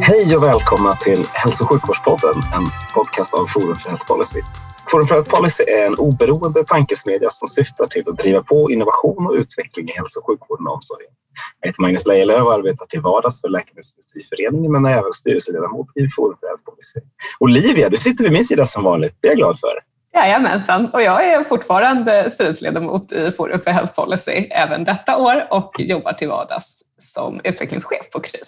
Hej och välkomna till Hälso och sjukvårdspodden, en podcast av Forum för Health Policy. Forum för Health Policy är en oberoende tankesmedja som syftar till att driva på innovation och utveckling i hälso och sjukvården och omsorgen. Jag heter Magnus Lejelöw och arbetar till vardags för Läkemedelsindustriföreningen men är även styrelseledamot i Forum för Health Policy. Olivia, du sitter vid min sida som vanligt. Det är jag glad för. Jajamensan, och jag är fortfarande styrelseledamot i Forum för Health Policy även detta år och jobbar till vardags som utvecklingschef på Kry.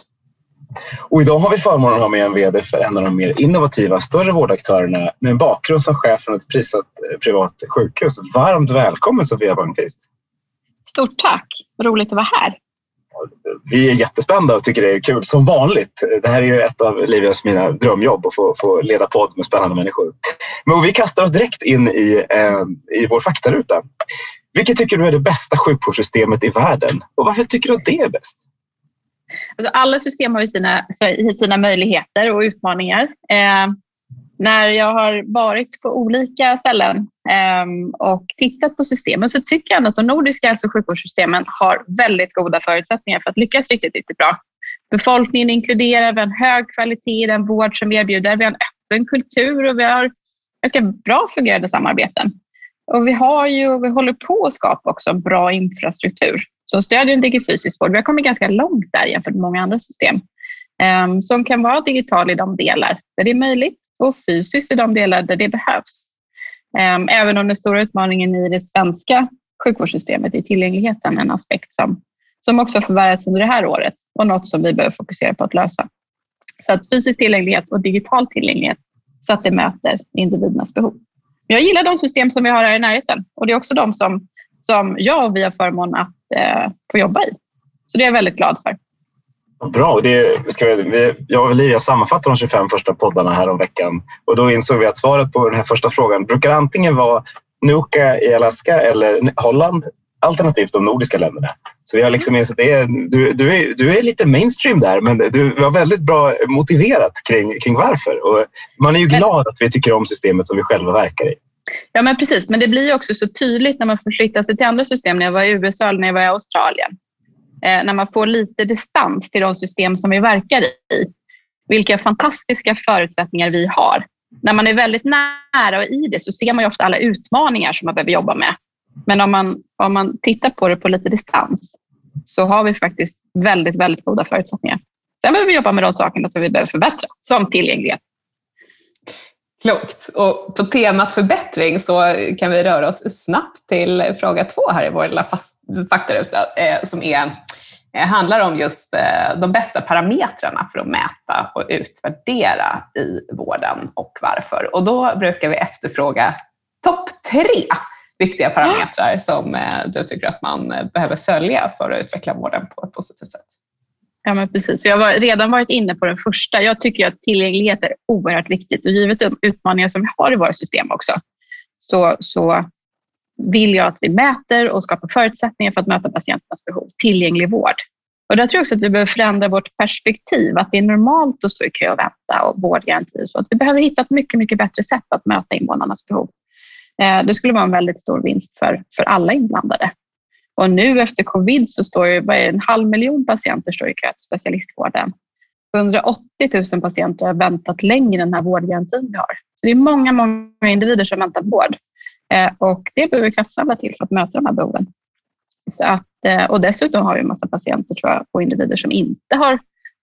Och idag har vi förmånen att ha med en VD för en av de mer innovativa större vårdaktörerna med en bakgrund som chef för ett prisat eh, privat sjukhus. Varmt välkommen Sofia Palmqvist! Stort tack! Roligt att vara här. Vi är jättespända och tycker det är kul som vanligt. Det här är ju ett av Livias mina drömjobb att få, få leda podd med spännande människor. Men vi kastar oss direkt in i, eh, i vår faktaruta. Vilket tycker du är det bästa sjukvårdssystemet i världen och varför tycker du att det är bäst? Alltså alla system har ju sina, sina möjligheter och utmaningar. Eh, när jag har varit på olika ställen eh, och tittat på systemen så tycker jag att de nordiska hälso och sjukvårdssystemen har väldigt goda förutsättningar för att lyckas riktigt, riktigt bra. Befolkningen inkluderar, vi har en hög kvalitet i den vård som vi erbjuder, vi har en öppen kultur och vi har ganska bra fungerande samarbeten. Och vi har ju, vi håller på att skapa också en bra infrastruktur som stödjer en digifysisk vård. Vi har kommit ganska långt där jämfört med många andra system ehm, som kan vara digital i de delar där det är möjligt och fysiskt i de delar där det behövs. Ehm, även om den stora utmaningen i det svenska sjukvårdssystemet är tillgängligheten en aspekt som, som också har förvärrats under det här året och något som vi behöver fokusera på att lösa. Så att fysisk tillgänglighet och digital tillgänglighet så att det möter individernas behov. Jag gillar de system som vi har här i närheten och det är också de som, som jag och vi har förmån att eh, få jobba i. Så det är jag väldigt glad för. Bra. Det ska vi, jag och Olivia sammanfattade de 25 första poddarna här om veckan och då insåg vi att svaret på den här första frågan brukar antingen vara Nuka i Alaska eller Holland alternativt de nordiska länderna. Så vi har liksom insett det. Du, du, är, du är lite mainstream där men du var väldigt bra motiverat kring, kring varför. Och man är ju glad att vi tycker om systemet som vi själva verkar i. Ja, men precis. Men det blir också så tydligt när man förflyttar sig till andra system. När jag var i USA eller när jag var i Australien. Eh, när man får lite distans till de system som vi verkar i. Vilka fantastiska förutsättningar vi har. När man är väldigt nära och i det så ser man ju ofta alla utmaningar som man behöver jobba med. Men om man, om man tittar på det på lite distans så har vi faktiskt väldigt, väldigt goda förutsättningar. Sen behöver vi jobba med de sakerna som vi behöver förbättra, som tillgänglighet. Klokt. Och på temat förbättring så kan vi röra oss snabbt till fråga två här i vår lilla faktaruta eh, som är, eh, handlar om just eh, de bästa parametrarna för att mäta och utvärdera i vården och varför. Och då brukar vi efterfråga topp tre viktiga parametrar som du tycker att man behöver följa för att utveckla vården på ett positivt sätt. Ja, men precis. Jag har redan varit inne på den första. Jag tycker att tillgänglighet är oerhört viktigt och givet de utmaningar som vi har i våra system också så, så vill jag att vi mäter och skapar förutsättningar för att möta patienternas behov. Tillgänglig vård. Och där tror jag också att vi behöver förändra vårt perspektiv, att det är normalt att stå i kö och vänta och vårdgaranti. Så att vi behöver hitta ett mycket, mycket bättre sätt att möta invånarnas behov. Eh, det skulle vara en väldigt stor vinst för, för alla inblandade. Och nu efter covid så står ju en halv miljon patienter står i kö till specialistvården. 180 000 patienter har väntat längre än den här vårdgarantin vi har. Så det är många, många individer som väntar på vård eh, och det behöver vi kraftsamla till för att möta de här behoven. Så att, eh, och dessutom har vi en massa patienter tror jag, och individer som inte har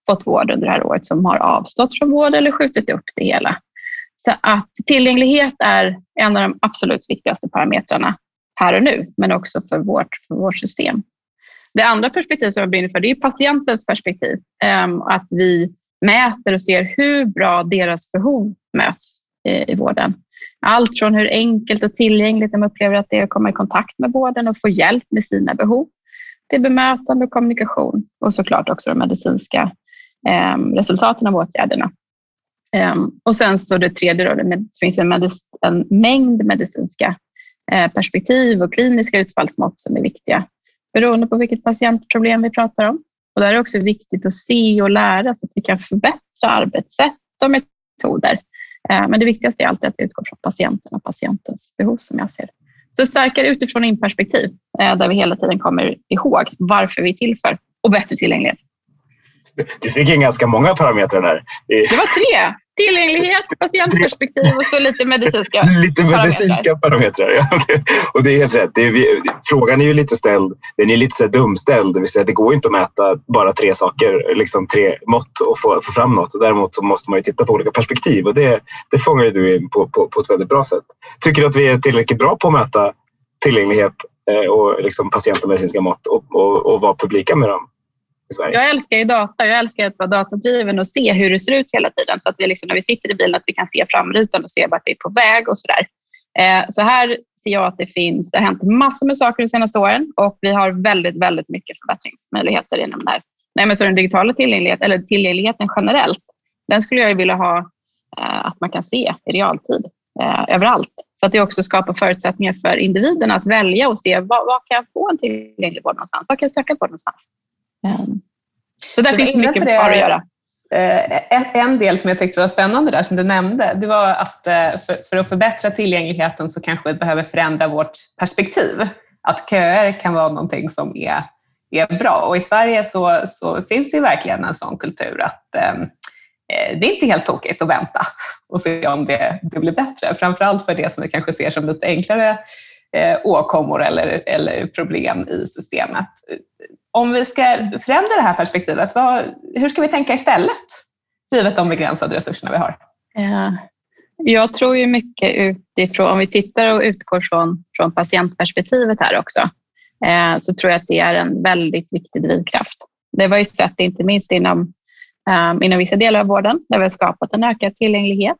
fått vård under det här året som har avstått från vård eller skjutit upp det hela. Så att tillgänglighet är en av de absolut viktigaste parametrarna här och nu, men också för vårt, för vårt system. Det andra perspektivet som jag brinner för det är patientens perspektiv. Ehm, att vi mäter och ser hur bra deras behov möts i vården. Allt från hur enkelt och tillgängligt de upplever att det är att komma i kontakt med vården och få hjälp med sina behov till bemötande och kommunikation och såklart också de medicinska ehm, resultaten av åtgärderna. Ehm, och sen så det tredje då, det finns en, en mängd medicinska perspektiv och kliniska utfallsmått som är viktiga beroende på vilket patientproblem vi pratar om. Och där är det också viktigt att se och lära så att vi kan förbättra arbetssätt och metoder. Eh, men det viktigaste är alltid att vi utgår från patienten och patientens behov som jag ser det. Så starkare utifrån in-perspektiv eh, där vi hela tiden kommer ihåg varför vi är till för och bättre tillgänglighet. Du fick in ganska många parametrar där. Det var tre. Tillgänglighet, patientperspektiv och så lite medicinska Lite medicinska parametrar. ja. Och det är helt rätt. Är, frågan är ju lite ställd, den är lite så dumställd. Det vill säga, det går inte att mäta bara tre saker, liksom tre mått och få, få fram något. Däremot så måste man ju titta på olika perspektiv och det, det fångar ju du in på, på, på ett väldigt bra sätt. Tycker du att vi är tillräckligt bra på att mäta tillgänglighet eh, och liksom patient och medicinska mått och, och, och vara publika med dem? Jag älskar ju data. Jag älskar att vara datadriven och se hur det ser ut hela tiden. Så att vi liksom, när vi sitter i bilen att vi kan se framrutan och se vart vi är på väg och sådär. Eh, så här ser jag att det finns, det har hänt massor med saker de senaste åren och vi har väldigt, väldigt mycket förbättringsmöjligheter inom det här. Nej, men så den digitala tillgängligheten, eller tillgängligheten generellt, den skulle jag vilja ha eh, att man kan se i realtid eh, överallt. Så att det också skapar förutsättningar för individen att välja och se vad, vad kan jag få en tillgänglig vård någonstans? Vad kan jag söka på någonstans? Ehm, så där finns mycket kvar att göra. Eh, en del som jag tyckte var spännande där som du nämnde, det var att eh, för att förbättra tillgängligheten så kanske vi behöver förändra vårt perspektiv. Att köer kan vara någonting som är, är bra och i Sverige så, så finns det verkligen en sån kultur att ehm, eh, det är inte helt tokigt att vänta och se om det, det blir bättre. Framförallt för det som vi kanske ser som lite enklare eh, åkommor eller, eller problem i systemet. Om vi ska förändra det här perspektivet, vad, hur ska vi tänka istället? Givet de begränsade resurserna vi har. Ja. Jag tror ju mycket utifrån, om vi tittar och utgår från, från patientperspektivet här också, eh, så tror jag att det är en väldigt viktig drivkraft. Det var ju sett inte minst inom, eh, inom vissa delar av vården där vi har skapat en ökad tillgänglighet.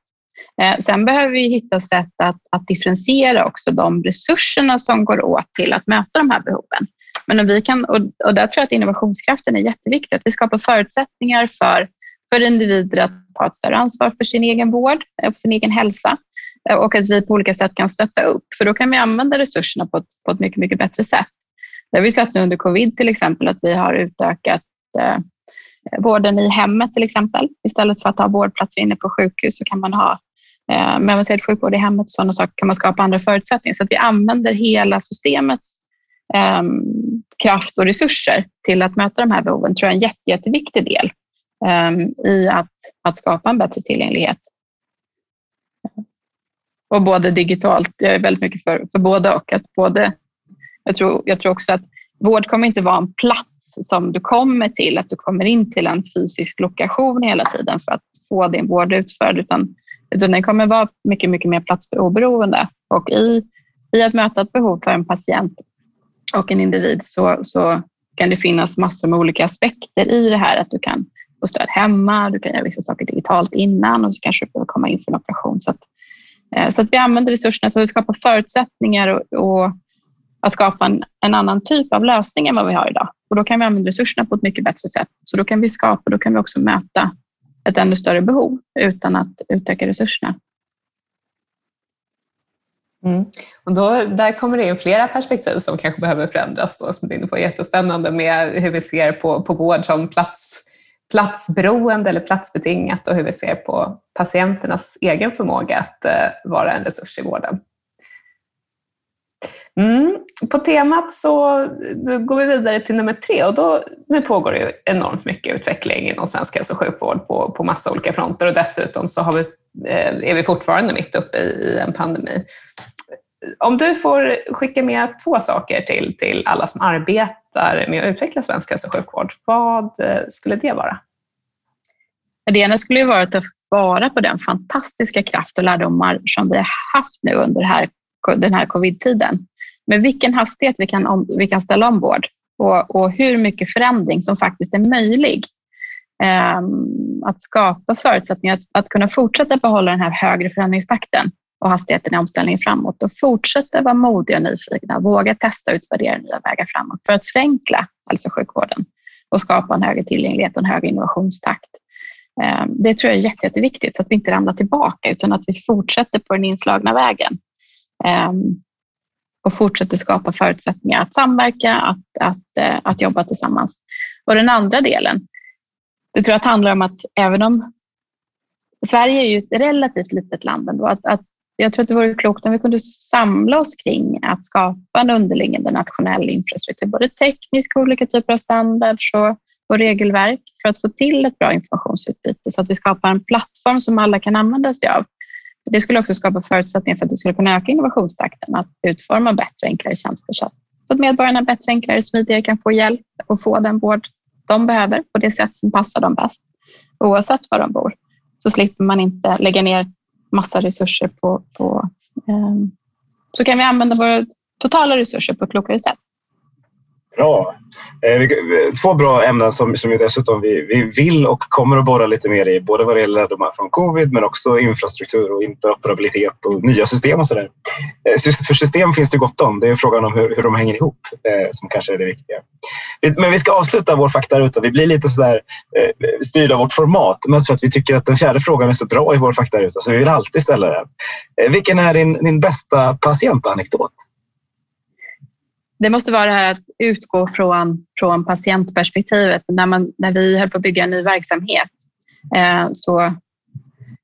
Eh, sen behöver vi hitta sätt att, att differentiera också de resurserna som går åt till att möta de här behoven. Men om vi kan, och, och där tror jag att innovationskraften är jätteviktig, att vi skapar förutsättningar för, för individer att ta ett större ansvar för sin egen vård, eh, och sin egen hälsa eh, och att vi på olika sätt kan stötta upp, för då kan vi använda resurserna på ett, på ett mycket, mycket bättre sätt. Det har vi sett nu under covid till exempel, att vi har utökat eh, vården i hemmet till exempel. Istället för att ha vårdplatser inne på sjukhus så kan man ha eh, med avancerad sjukvård i hemmet och sådana saker kan man skapa andra förutsättningar. Så att vi använder hela systemets eh, kraft och resurser till att möta de här behoven tror jag är en jätte, jätteviktig del eh, i att, att skapa en bättre tillgänglighet. Och både digitalt, jag är väldigt mycket för, för både och. Att både, jag, tror, jag tror också att vård kommer inte vara en plats som du kommer till, att du kommer in till en fysisk lokation hela tiden för att få din vård utförd, utan, utan den kommer vara mycket, mycket mer plats för oberoende. Och i, i att möta ett behov för en patient och en individ så, så kan det finnas massor med olika aspekter i det här. Att du kan få stöd hemma, du kan göra vissa saker digitalt innan och så kanske du behöver komma in för en operation. Så att, eh, så att vi använder resurserna så att vi skapar förutsättningar och, och att skapa en, en, annan typ av lösning än vad vi har idag. Och då kan vi använda resurserna på ett mycket bättre sätt. Så då kan vi skapa, då kan vi också möta ett ännu större behov utan att utöka resurserna. Mm. Och då, där kommer det in flera perspektiv som kanske behöver förändras, då, som du är inne på. Jättespännande med hur vi ser på, på vård som plats, platsberoende eller platsbetingat och hur vi ser på patienternas egen förmåga att uh, vara en resurs i vården. Mm. På temat så går vi vidare till nummer tre och då, nu pågår det ju enormt mycket utveckling inom svensk hälso och sjukvård på, på massa olika fronter och dessutom så har vi, eh, är vi fortfarande mitt uppe i en pandemi. Om du får skicka med två saker till, till alla som arbetar med att utveckla svensk hälso och sjukvård, vad eh, skulle det vara? Det ena skulle ju vara att ta vara på den fantastiska kraft och lärdomar som vi har haft nu under det här, den här covid-tiden. Med vilken hastighet vi kan, om, vi kan ställa om vård och, och hur mycket förändring som faktiskt är möjlig. Ehm, att skapa förutsättningar att, att kunna fortsätta behålla den här högre förändringstakten och hastigheten i omställningen framåt och fortsätta vara modiga och nyfikna, våga testa och utvärdera nya vägar framåt för att förenkla hälso och sjukvården och skapa en högre tillgänglighet och en högre innovationstakt. Ehm, det tror jag är jätte, jätteviktigt så att vi inte ramlar tillbaka utan att vi fortsätter på den inslagna vägen Ehm, och fortsätter skapa förutsättningar att samverka, att, att, eh, att jobba tillsammans. Och den andra delen, det tror jag handlar om att även om Sverige är ju ett relativt litet land ändå, att, att jag tror att det vore klokt om vi kunde samla oss kring att skapa en underliggande nationell infrastruktur, både teknisk och olika typer av standards och, och regelverk för att få till ett bra informationsutbyte så att vi skapar en plattform som alla kan använda sig av. Det skulle också skapa förutsättningar för att vi skulle kunna öka innovationstakten, att utforma bättre, enklare tjänster så att, så att medborgarna bättre, enklare, smidigare kan få hjälp och få den vård de behöver på det sätt som passar dem bäst, oavsett var de bor. Så slipper man inte lägga ner massa resurser på, på um, så kan vi använda våra totala resurser på ett klokare sätt. Bra. Eh, eh, två bra ämnen som, som dessutom vi, vi vill och kommer att borra lite mer i, både vad det gäller lärdomar från covid men också infrastruktur och interoperabilitet och nya system och sådär. Eh, för system finns det gott om. Det är frågan om hur, hur de hänger ihop som kanske är det viktiga. Men vi ska avsluta vår faktaruta. Vi blir lite sådär styrda av vårt format men för att vi tycker att den fjärde frågan är så bra i vår faktaruta så vi vill alltid ställa den. Vilken är din, din bästa patientanekdot? Det måste vara det här att utgå från, från patientperspektivet. När, man, när vi höll på att bygga en ny verksamhet, eh, så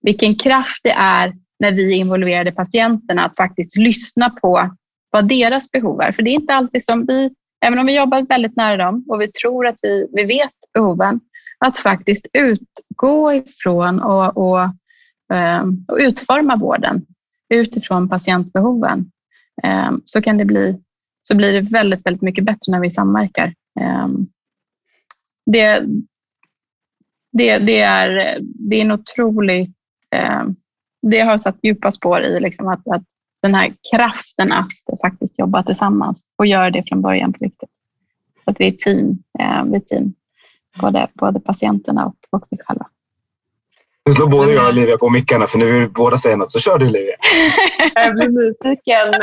vilken kraft det är när vi involverade patienterna att faktiskt lyssna på vad deras behov är. För det är inte alltid som vi, även om vi jobbar väldigt nära dem och vi tror att vi, vi vet behoven, att faktiskt utgå ifrån och, och, eh, och utforma vården utifrån patientbehoven eh, så kan det bli så blir det väldigt, väldigt mycket bättre när vi samverkar. Ehm, det, det, det, är, det är en otroligt... Ehm, det har satt djupa spår i liksom att, att den här kraften att faktiskt jobba tillsammans och göra det från början på riktigt. Så att vi är team, ehm, vi är team både, både patienterna och, och vi själva. Nu slår både jag och Olivia på mickarna för nu vill vi båda säga något, så kör du Olivia. jag blir nyfiken.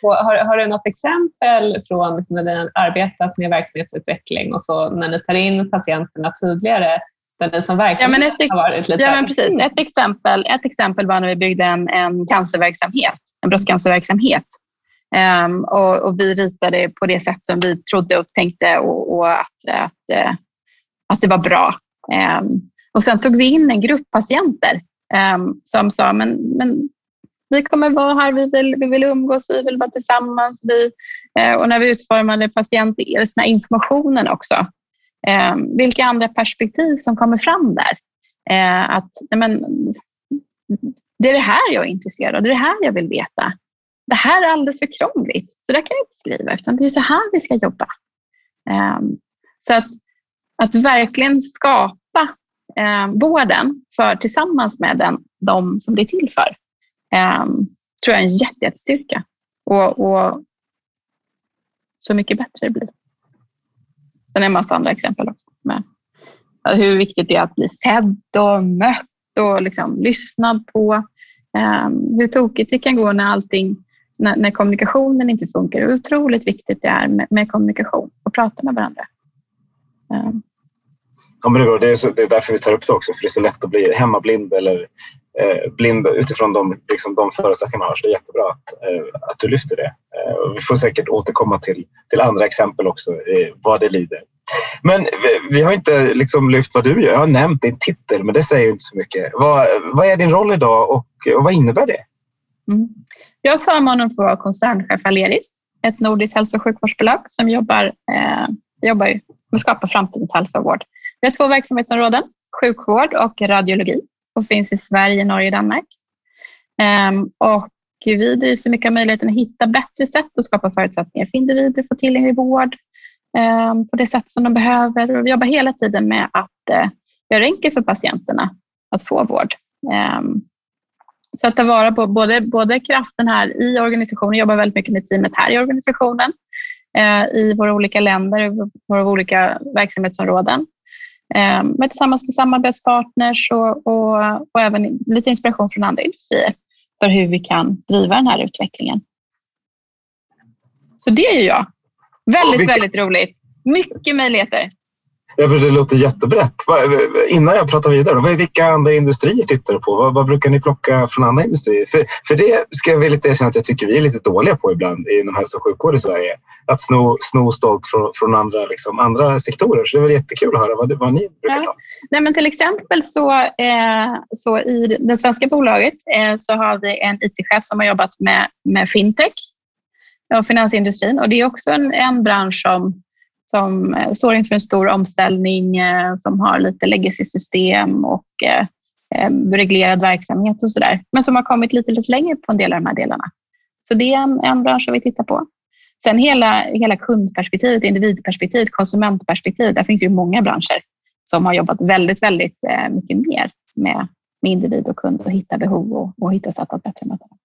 På, har, har, du något exempel från liksom, när ni har arbetat med verksamhetsutveckling och så när ni tar in patienterna tydligare där ni som verksamhet ja, ett, har varit lite... Ja, men precis. Ett exempel, ett exempel var när vi byggde en, en cancerverksamhet, en bröstcancerverksamhet. Um, och, och, vi ritade på det sätt som vi trodde och tänkte och, och att, att, eh, att det var bra. Um, och sen tog vi in en grupp patienter um, som sa, men, men vi kommer vara här, vi vill, vi vill umgås, vi vill vara tillsammans. Vi, eh, och när vi utformade patientinformationen eh, också, ehm, vilka andra perspektiv som kommer fram där. Uh, att, men, det är det här jag är intresserad av, det är det här jag vill veta. Det här är alldeles för krångligt, så där kan jag inte skriva, utan det är så här vi ska jobba. Ehm, så att, att verkligen skapa eh, vården för, tillsammans med den, de som det är till för, eh, tror jag är en jätte, jättestyrka. Och, och så mycket bättre det blir. Sen är det en massa andra exempel också. Med hur viktigt det är att bli sedd och mött och liksom lyssnad på. Eh, hur tokigt det kan gå när allting, när, när kommunikationen inte funkar. Hur otroligt viktigt det är med, med kommunikation och prata med varandra. Um, Ja, men det, är, så, det är därför vi tar upp det också, för det är så lätt att bli hemmablind eller eh, blind utifrån de, liksom, de förutsättningar man har. Så det är jättebra att, eh, att du lyfter det. Eh, vi får säkert återkomma till, till andra exempel också, eh, vad det lider. Men vi, vi har inte liksom lyft vad du gör. Jag har nämnt din titel, men det säger inte så mycket. Vad, vad är din roll idag och, och vad innebär det? Mm. Jag har förmånen att få vara koncernchef Aleris, ett nordiskt hälso och sjukvårdsbolag som jobbar, eh, jobbar med att skapa framtidens hälsovård. Vi har två verksamhetsområden, sjukvård och radiologi och finns i Sverige, Norge och Danmark. Ehm, och vi drivs mycket av möjligheten att hitta bättre sätt att skapa förutsättningar för individer att få tillgänglig vård ehm, på det sätt som de behöver. Och vi jobbar hela tiden med att eh, göra det enkelt för patienterna att få vård. Ehm, så att ta vara på både, både kraften här i organisationen, jobbar väldigt mycket med teamet här i organisationen, eh, i våra olika länder, i våra olika verksamhetsområden. Eh, men tillsammans med samarbetspartners och, och, och även lite inspiration från andra industrier för hur vi kan driva den här utvecklingen. Så det är jag. Väldigt, vilka... väldigt roligt. Mycket möjligheter. Det låter jättebrett. Innan jag pratar vidare, vilka andra industrier tittar du på? Vad, vad, brukar ni plocka från andra industrier? För, för det ska jag väl lite erkänna att jag tycker vi är lite dåliga på ibland inom hälso och sjukvård i Sverige. Att sno, sno stolt från, från andra, liksom, andra sektorer. Så det var jättekul att höra vad, vad ni brukar ja. Nej, men Till exempel så, eh, så i det svenska bolaget eh, så har vi en IT-chef som har jobbat med, med fintech och finansindustrin. Och det är också en, en bransch som som eh, står inför en stor omställning, eh, som har lite legacy-system och eh, reglerad verksamhet och sådär, men som har kommit lite, lite längre på en del av de här delarna. Så det är en, en bransch som vi tittar på. Sen hela, hela kundperspektivet, individperspektivet, konsumentperspektivet. Där finns ju många branscher som har jobbat väldigt, väldigt mycket mer med, med individ och kund och hitta behov och, och hitta sätt att bättre möta dem.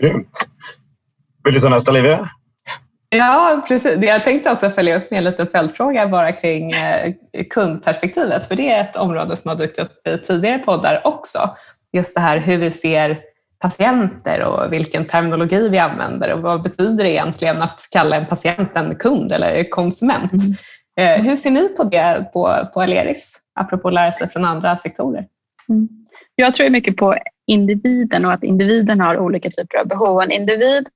Grymt. Vill du ta nästa, Livia? Ja, precis. Jag tänkte också följa upp med en liten följdfråga bara kring eh, kundperspektivet, för det är ett område som har dykt upp i tidigare poddar också. Just det här hur vi ser patienter och vilken terminologi vi använder och vad betyder det egentligen att kalla en patient en kund eller konsument? Mm. Eh, hur ser ni på det på, på Aleris, apropå att lära sig från andra sektorer? Mm. Jag tror mycket på individen och att individen har olika typer av behov. En individ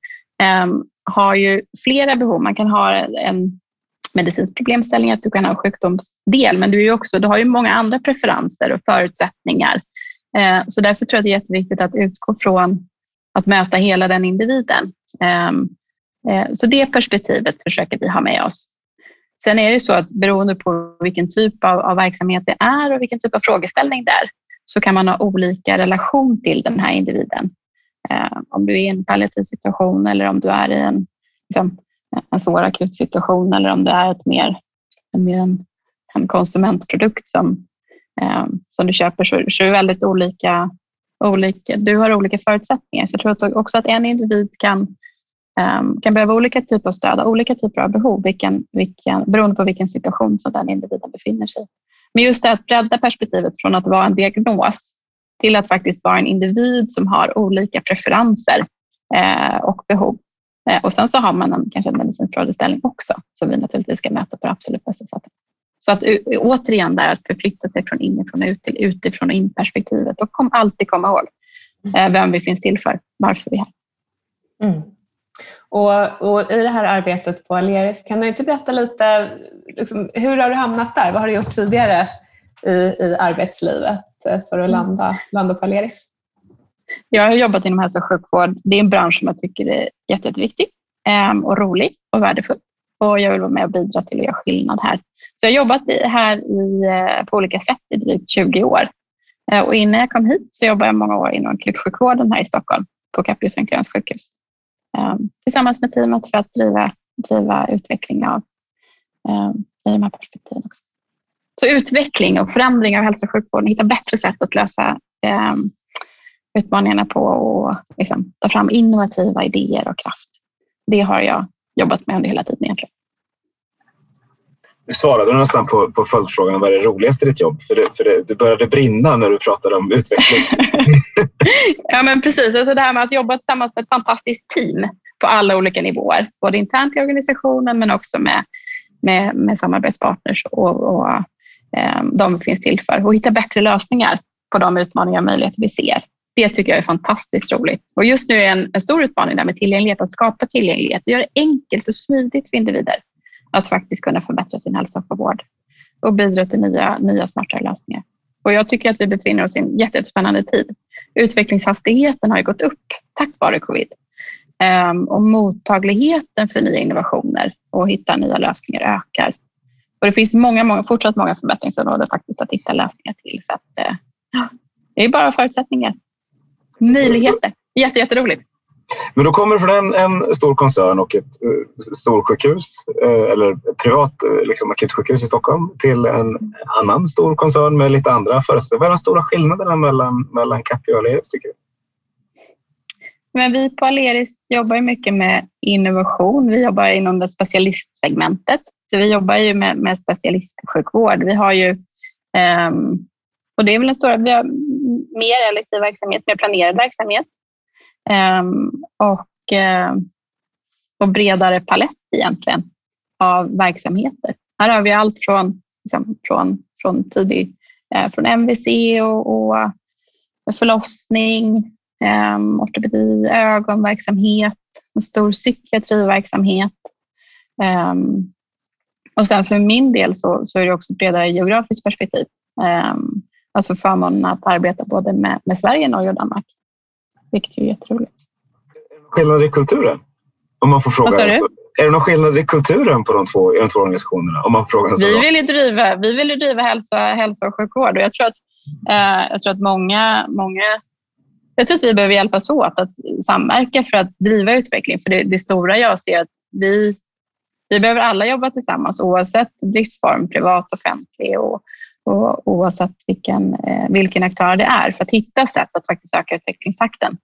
um, har ju flera behov. Man kan ha en medicinsk problemställning, att du kan ha en sjukdomsdel, men du, är också, du har ju många andra preferenser och förutsättningar. Eh, så därför tror jag det är jätteviktigt att utgå från att möta hela den individen. Ehm, eh, så det perspektivet försöker vi ha med oss. Sen är det så att beroende på vilken typ av, av verksamhet det är och vilken typ av frågeställning det är, så kan man ha olika relation till den här individen. Eh, om du är i en palliativ situation eller om du är i en, liksom, en svår akut situation eller om det är ett mer, mer en, en konsumentprodukt som, eh, som du köper så, så är det väldigt olika, olika. Du har olika förutsättningar. Så jag tror att också att en individ kan eh, kan behöva olika typer av stöd och olika typer av behov vilken, vilken, beroende på vilken situation som den individen befinner sig i. Men just det att bredda perspektivet från att vara en diagnos till att faktiskt vara en individ som har olika preferenser eh, och behov. Eh, och sen så har man en, kanske en medicinsk frågeställning också som vi naturligtvis ska möta på det absolut bästa sättet. Så att återigen där att förflytta sig från inifrån och ut till utifrån och in perspektivet och kom alltid komma ihåg eh, vem vi finns till för, varför vi är här. Mm. Och, och, I det här arbetet på Aleris, kan du inte berätta lite, liksom, hur har du hamnat där? Vad har du gjort tidigare i, i arbetslivet? Eh, för att mm. landa, landa på Aleris? Jag har jobbat inom hälso och sjukvård. Det är en bransch som jag tycker är jätte, jätteviktig ehm, och rolig och värdefull. Och jag vill vara med och bidra till att göra skillnad här. Så jag har jobbat här i, eh, på olika sätt i drygt 20 år. Eh, och innan jag kom hit så jobbade jag många år inom akutsjukvården här i Stockholm på Capio Sankt Görans sjukhus. Ehm, tillsammans med teamet för att driva, driva utveckling av ehm, i de här perspektiven också. Så utveckling och förändring av hälso och sjukvården, hitta bättre sätt att lösa eh, utmaningarna på och liksom, ta fram innovativa idéer och kraft. Det har jag jobbat med under hela tiden egentligen. Du svarade nästan på, på följdfrågan vad är det roligaste i ditt jobb? För, det, för det, du började brinna när du pratade om utveckling. ja, men precis. Alltså det här med att jobba tillsammans med ett fantastiskt team på alla olika nivåer, både internt i organisationen men också med, med, med samarbetspartners och, och Eh, de finns till för och hitta bättre lösningar på de utmaningar och möjligheter vi ser. Det tycker jag är fantastiskt roligt. Och just nu är en, en stor utmaning där med tillgänglighet, att skapa tillgänglighet och göra det enkelt och smidigt för individer att faktiskt kunna förbättra sin hälsa och vård och bidra till nya, nya smartare lösningar. Och jag tycker att vi befinner oss i en jättespännande tid. Utvecklingshastigheten har ju gått upp tack vare covid. Ehm, och mottagligheten för nya innovationer och hitta nya lösningar ökar. Och det finns många, många, fortsatt många förbättringsområden faktiskt att hitta lösningar till. Så att, eh, ja, det är bara förutsättningar. Möjligheter. Jätte, jätteroligt. Men då kommer du från en, en stor koncern och ett uh, storsjukhus uh, eller privat uh, liksom, akutsjukhus i Stockholm till en annan stor koncern med lite andra förutsättningar. Vad är de stora skillnaderna mellan, mellan Capio och Aleus tycker du? Men vi på Aleris jobbar mycket med innovation. Vi jobbar inom det specialistsegmentet. Så vi jobbar ju med, med specialistsjukvård. Vi har ju, um, och det är väl en stor, vi har mer elektiv verksamhet, mer planerad verksamhet um, och, uh, och bredare palett egentligen av verksamheter. Här har vi allt från, liksom, från, från tidig, eh, från MVC och, och förlossning, eh, ortopedi, ögonverksamhet, en stor psykiatriverksamhet. Eh, och sen för min del så, så är det också ett bredare geografiskt perspektiv. Eh, alltså förmånen att arbeta både med, med Sverige, Norge och Danmark. Vilket är jätteroligt. Skillnader i kulturen? Om man får fråga. Vad sa du? Är det någon skillnad i kulturen på de två, i de två organisationerna? Om man frågar vi, vill ju driva, vi vill ju driva hälsa, hälsa och sjukvård och jag tror att, eh, jag tror att många, många jag tror att vi behöver hjälpas åt att samverka för att driva utveckling. För det, det stora jag ser är att vi, vi behöver alla jobba tillsammans oavsett driftsform, privat, offentlig och, och oavsett vilken, eh, vilken aktör det är för att hitta sätt att faktiskt öka utvecklingstakten.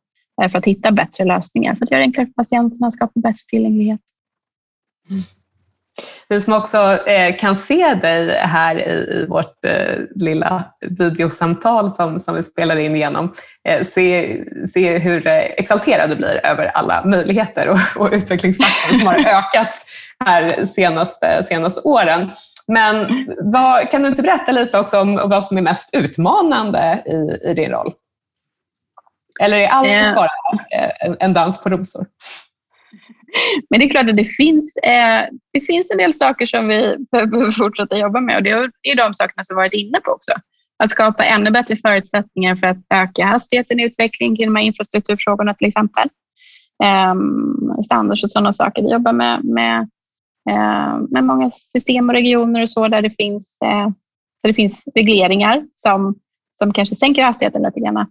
Eh, för att hitta bättre lösningar, för att göra det enklare för patienterna, skapa bättre tillgänglighet. Mm. Vi som också eh, kan se dig här i, vårt eh, lilla videosamtal som, som vi spelar in igenom, eh, se, se hur exalterad du blir över alla möjligheter och, och utvecklingstakten som har ökat här senaste, senaste åren. Men vad, kan du inte berätta lite också om vad som är mest utmanande i, i din roll? Eller är allt bara en dans på rosor? Men det är klart att det finns, eh, det finns en del saker som vi behöver fortsätta jobba med och det är de sakerna som vi varit inne på också. Att skapa ännu bättre förutsättningar för att öka hastigheten i utveckling kring de här infrastrukturfrågorna till exempel. Eh, standards och sådana saker. Vi jobbar med, med, eh, med många system och regioner och så där det finns, eh, där det finns regleringar som, som kanske sänker hastigheten lite grann.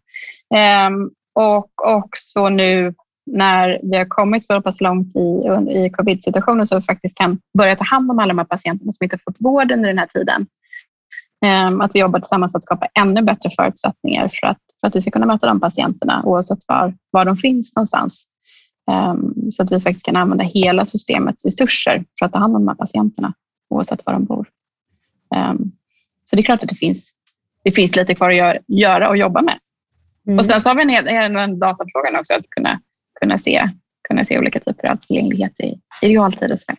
Ehm, och också nu när vi har kommit så pass långt i, i covid-situationen så vi faktiskt kan börja ta hand om alla de här patienterna som inte fått vård under den här tiden. Ehm, att vi jobbar tillsammans för att skapa ännu bättre förutsättningar för att, för att vi ska kunna möta de patienterna oavsett var, var de finns någonstans. Ehm, så att vi faktiskt kan använda hela systemets resurser för att ta hand om de här patienterna oavsett var de bor. Ehm, så det är klart att det finns, det finns lite kvar att göra och jobba med. Mm. Och sen så har vi en, en, en datafrågan också, att kunna kunna se, kunna se olika typer av tillgänglighet i, i realtid. Och så.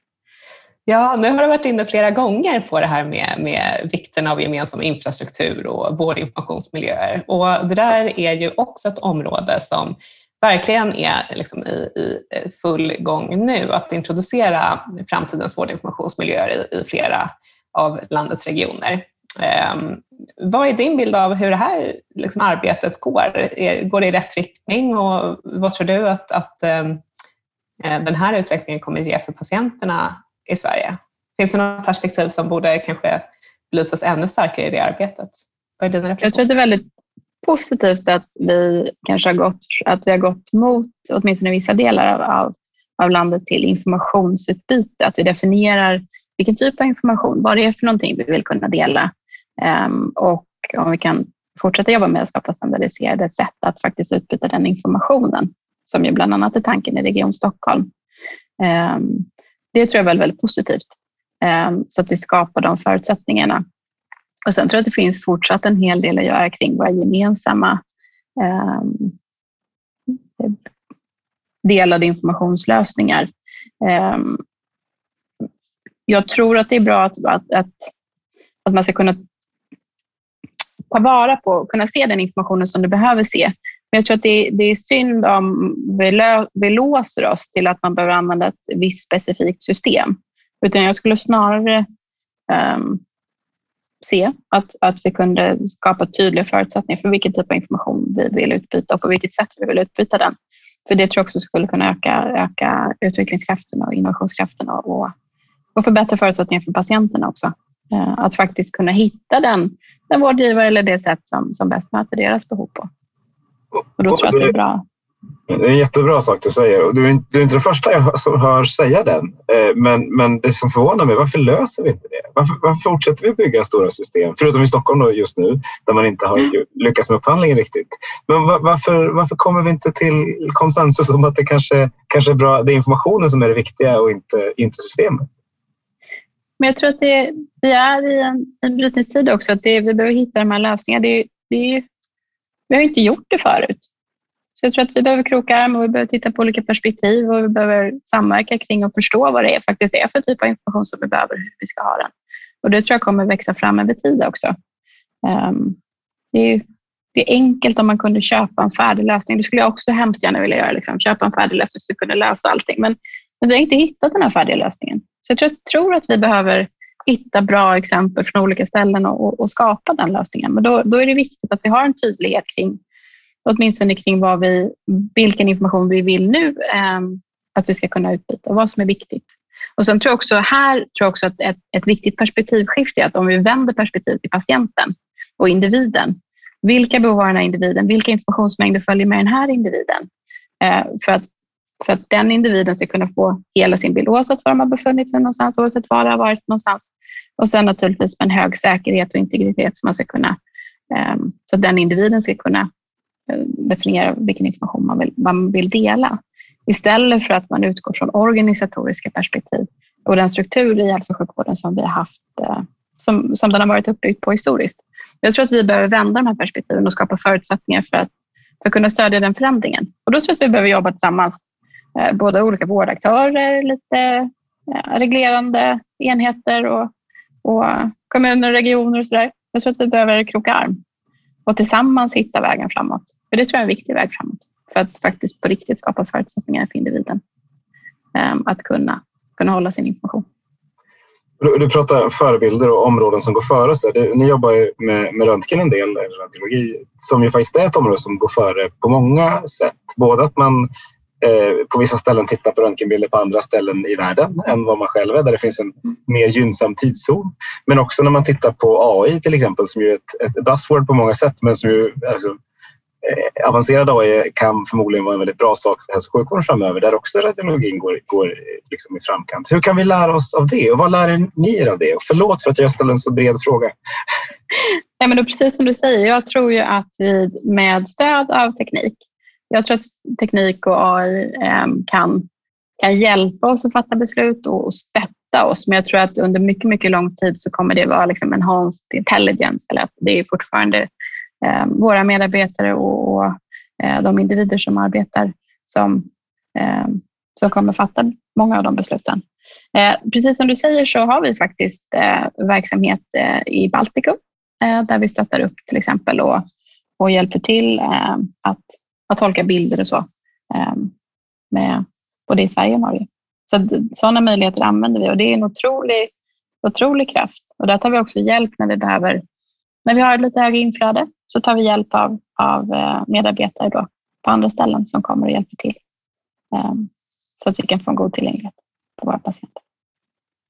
Ja, nu har du varit inne flera gånger på det här med, med vikten av gemensam infrastruktur och vårdinformationsmiljöer. Och det där är ju också ett område som verkligen är liksom i, i full gång nu, att introducera framtidens vårdinformationsmiljöer i, i flera av landets regioner. Ehm, vad är din bild av hur det här liksom, arbetet går? Går det i rätt riktning och vad tror du att, att ehm, eh, den här utvecklingen kommer ge för patienterna i Sverige? Finns det några perspektiv som borde kanske belysas ännu starkare i det arbetet? Vad är dina Jag tror att det är väldigt positivt att vi kanske har gått, att vi har gått mot, åtminstone i vissa delar av, av, landet, till informationsutbyte. Att vi definierar vilken typ av information, vad det är för någonting vi vill kunna dela Ehm, och om vi kan fortsätta jobba med att skapa standardiserade sätt att faktiskt utbyta den informationen, som ju bland annat är tanken i Region Stockholm. Ehm, det tror jag är väldigt, väldigt positivt, ehm, så att vi skapar de förutsättningarna. Och sen tror jag att det finns fortsatt en hel del att göra kring våra gemensamma delade informationslösningar. Jag tror att det är bra att, att, att, att man ska kunna ta vara på och kunna se den informationen som du behöver se. Men jag tror att det, det är synd om vi, lö, vi låser oss till att man behöver använda ett visst specifikt system. Utan jag skulle snarare um, se att, att vi kunde skapa tydliga förutsättningar för vilken typ av information vi vill utbyta och på vilket sätt vi vill utbyta den. För det tror jag också skulle kunna öka, öka utvecklingskraften och innovationskraften och, och förbättra förutsättningarna för patienterna också. Eh, att faktiskt kunna hitta den, den vårdgivare eller det sätt som, som bäst möter deras behov på. Och då tror jag att det är bra. Det är en jättebra sak du säger. Du är, du är inte den första jag som hör säga den. Eh, men, men det som förvånar mig, varför löser vi inte det? Varför, varför fortsätter vi bygga stora system? Förutom i Stockholm då just nu, där man inte har lyckats med upphandlingen riktigt. Men varför, varför kommer vi inte till konsensus om att det kanske, kanske är bra, det är informationen som är det viktiga och inte, inte systemet? Men jag tror att det, vi är i en, en brytningstid också. Att det, vi behöver hitta de här lösningarna. Det, det, vi har inte gjort det förut. Så jag tror att vi behöver kroka arm och vi behöver titta på olika perspektiv och vi behöver samverka kring och förstå vad det är, faktiskt är för typ av information som vi behöver hur vi ska ha den. Och det tror jag kommer växa fram över tid också. Um, det, är, det är enkelt om man kunde köpa en färdig lösning. Det skulle jag också hemskt gärna vilja göra, liksom. köpa en färdig lösning så att kunde lösa allting. Men, men vi har inte hittat den här färdiga lösningen. Så jag tror, jag tror att vi behöver hitta bra exempel från olika ställen och, och, och skapa den lösningen. Men då, då, är det viktigt att vi har en tydlighet kring åtminstone kring vad vi, vilken information vi vill nu eh, att vi ska kunna utbyta och vad som är viktigt. Och sen tror jag också här tror jag också att ett, ett viktigt perspektivskifte är att om vi vänder perspektiv till patienten och individen. Vilka behov har den här individen? Vilka informationsmängder följer med den här individen? Eh, för, att, för att den individen ska kunna få hela sin bild oavsett var de har befunnit sig någonstans, oavsett var det har varit någonstans. Och sen naturligtvis med en hög säkerhet och integritet så man ska kunna ehm, så att den individen ska kunna eh, definiera vilken information man vill, man vill dela istället för att man utgår från organisatoriska perspektiv och den struktur i hälso och sjukvården som vi har haft, eh, som, som den har varit uppbyggd på historiskt. Jag tror att vi behöver vända de här perspektiven och skapa förutsättningar för att, för att kunna stödja den förändringen. Och då tror jag att vi behöver jobba tillsammans, Eh, både olika vårdaktörer, lite eh, reglerande enheter och, och kommuner och regioner och sådär. Jag tror att vi behöver kroka arm och tillsammans hitta vägen framåt. För det tror jag är en viktig väg framåt för att faktiskt på riktigt skapa förutsättningar för individen ehm, att kunna, kunna hålla sin information. Du, du pratar förebilder och områden som går före. Så du, ni jobbar ju med, med röntgen en del, röntgenologi, som ju faktiskt är ett område som går före på många sätt. Både att man Eh, på vissa ställen tittar på röntgenbilder på andra ställen i världen än vad man själv är, där det finns en mer gynnsam tidszon. Men också när man tittar på AI till exempel, som ju är ett, ett buzzword på många sätt, men som ju alltså, Eh, avancerad AI kan förmodligen vara en väldigt bra sak för hälso och sjukvården framöver där också radiologin går, går liksom i framkant. Hur kan vi lära oss av det och vad lär ni er av det? Och förlåt för att jag ställer en så bred fråga. Ja, men då, precis som du säger, jag tror ju att vi med stöd av teknik, jag tror att teknik och AI ehm, kan, kan hjälpa oss att fatta beslut och, och stötta oss, men jag tror att under mycket, mycket lång tid så kommer det vara liksom enhanced intelligence, eller att det är fortfarande ehm, våra medarbetare och, och eh, de individer som arbetar som, ehm, som kommer fatta många av de besluten. Eh, precis som du säger så har vi faktiskt eh, verksamhet i Baltikum där vi stöttar upp till exempel och, och hjälper till att, att tolka bilder och så ehm, med både i Sverige och Norge. Så sådana möjligheter använder vi och det är en otrolig, otrolig kraft. Och där tar vi också hjälp när vi behöver, när vi har ett lite högre inflöde så tar vi hjälp av, av eh, medarbetare då på andra ställen som kommer och hjälper till. Ehm, så att vi kan få en god tillgänglighet på våra patienter.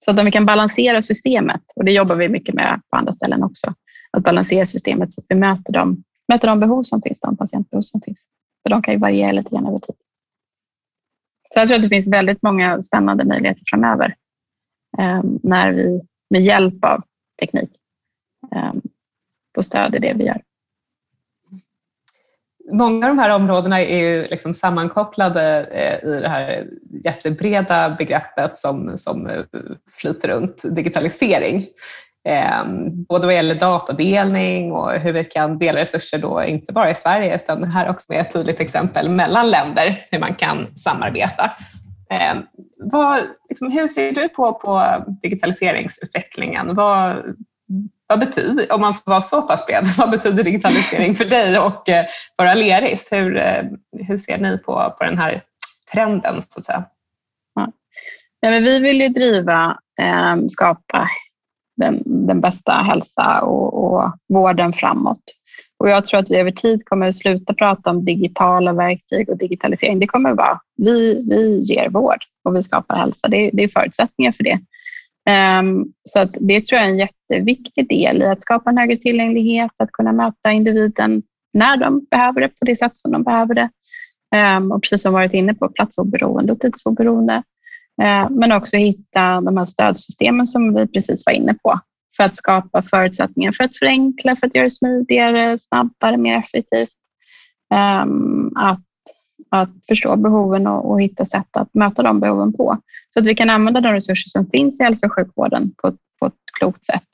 Så att vi kan balansera systemet, och det jobbar vi mycket med på andra ställen också, att balansera systemet så att vi möter de, möter de behov som finns, de patientbehov som finns. För de kan ju variera lite grann över tid. Så jag tror att det finns väldigt många spännande möjligheter framöver eh, när vi med hjälp av teknik eh, får stöd i det vi gör många av de här områdena är ju liksom sammankopplade eh, i det här jättebreda begreppet som, som flyter runt digitalisering. Ehm, både vad gäller datadelning och hur vi kan dela resurser, då, inte bara i Sverige utan här också med ett tydligt exempel mellan länder, hur man kan samarbeta. Eh, vad, liksom, hur ser du på, på digitaliseringsutvecklingen? Vad, vad betyder, om man får vara så pass bred, vad betyder digitalisering för dig och eh, för Aleris? Hur, eh, hur ser ni på, på den här trenden så att säga? Ja. men vi vill ju driva, eh, skapa den, den bästa hälsa och, och vården framåt. Och jag tror att vi över tid kommer att sluta prata om digitala verktyg och digitalisering. Det kommer att vara vi, vi ger vård och vi skapar hälsa. Det, det är förutsättningar för det. Um, så att det tror jag är en jätteviktig del i att skapa en högre tillgänglighet, att kunna möta individen när de behöver det på det sätt som de behöver det. Um, och precis som varit inne på, platsoberoende och tidsoberoende. Eh, men också hitta de här stödsystemen som vi precis var inne på för att skapa förutsättningar för att förenkla, för att göra det smidigare, snabbare, mer effektivt. Ehm, att att förstå behoven och, och, hitta sätt att möta de behoven på. Så att vi kan använda de resurser som finns i hälso och sjukvården på, på ett klokt sätt.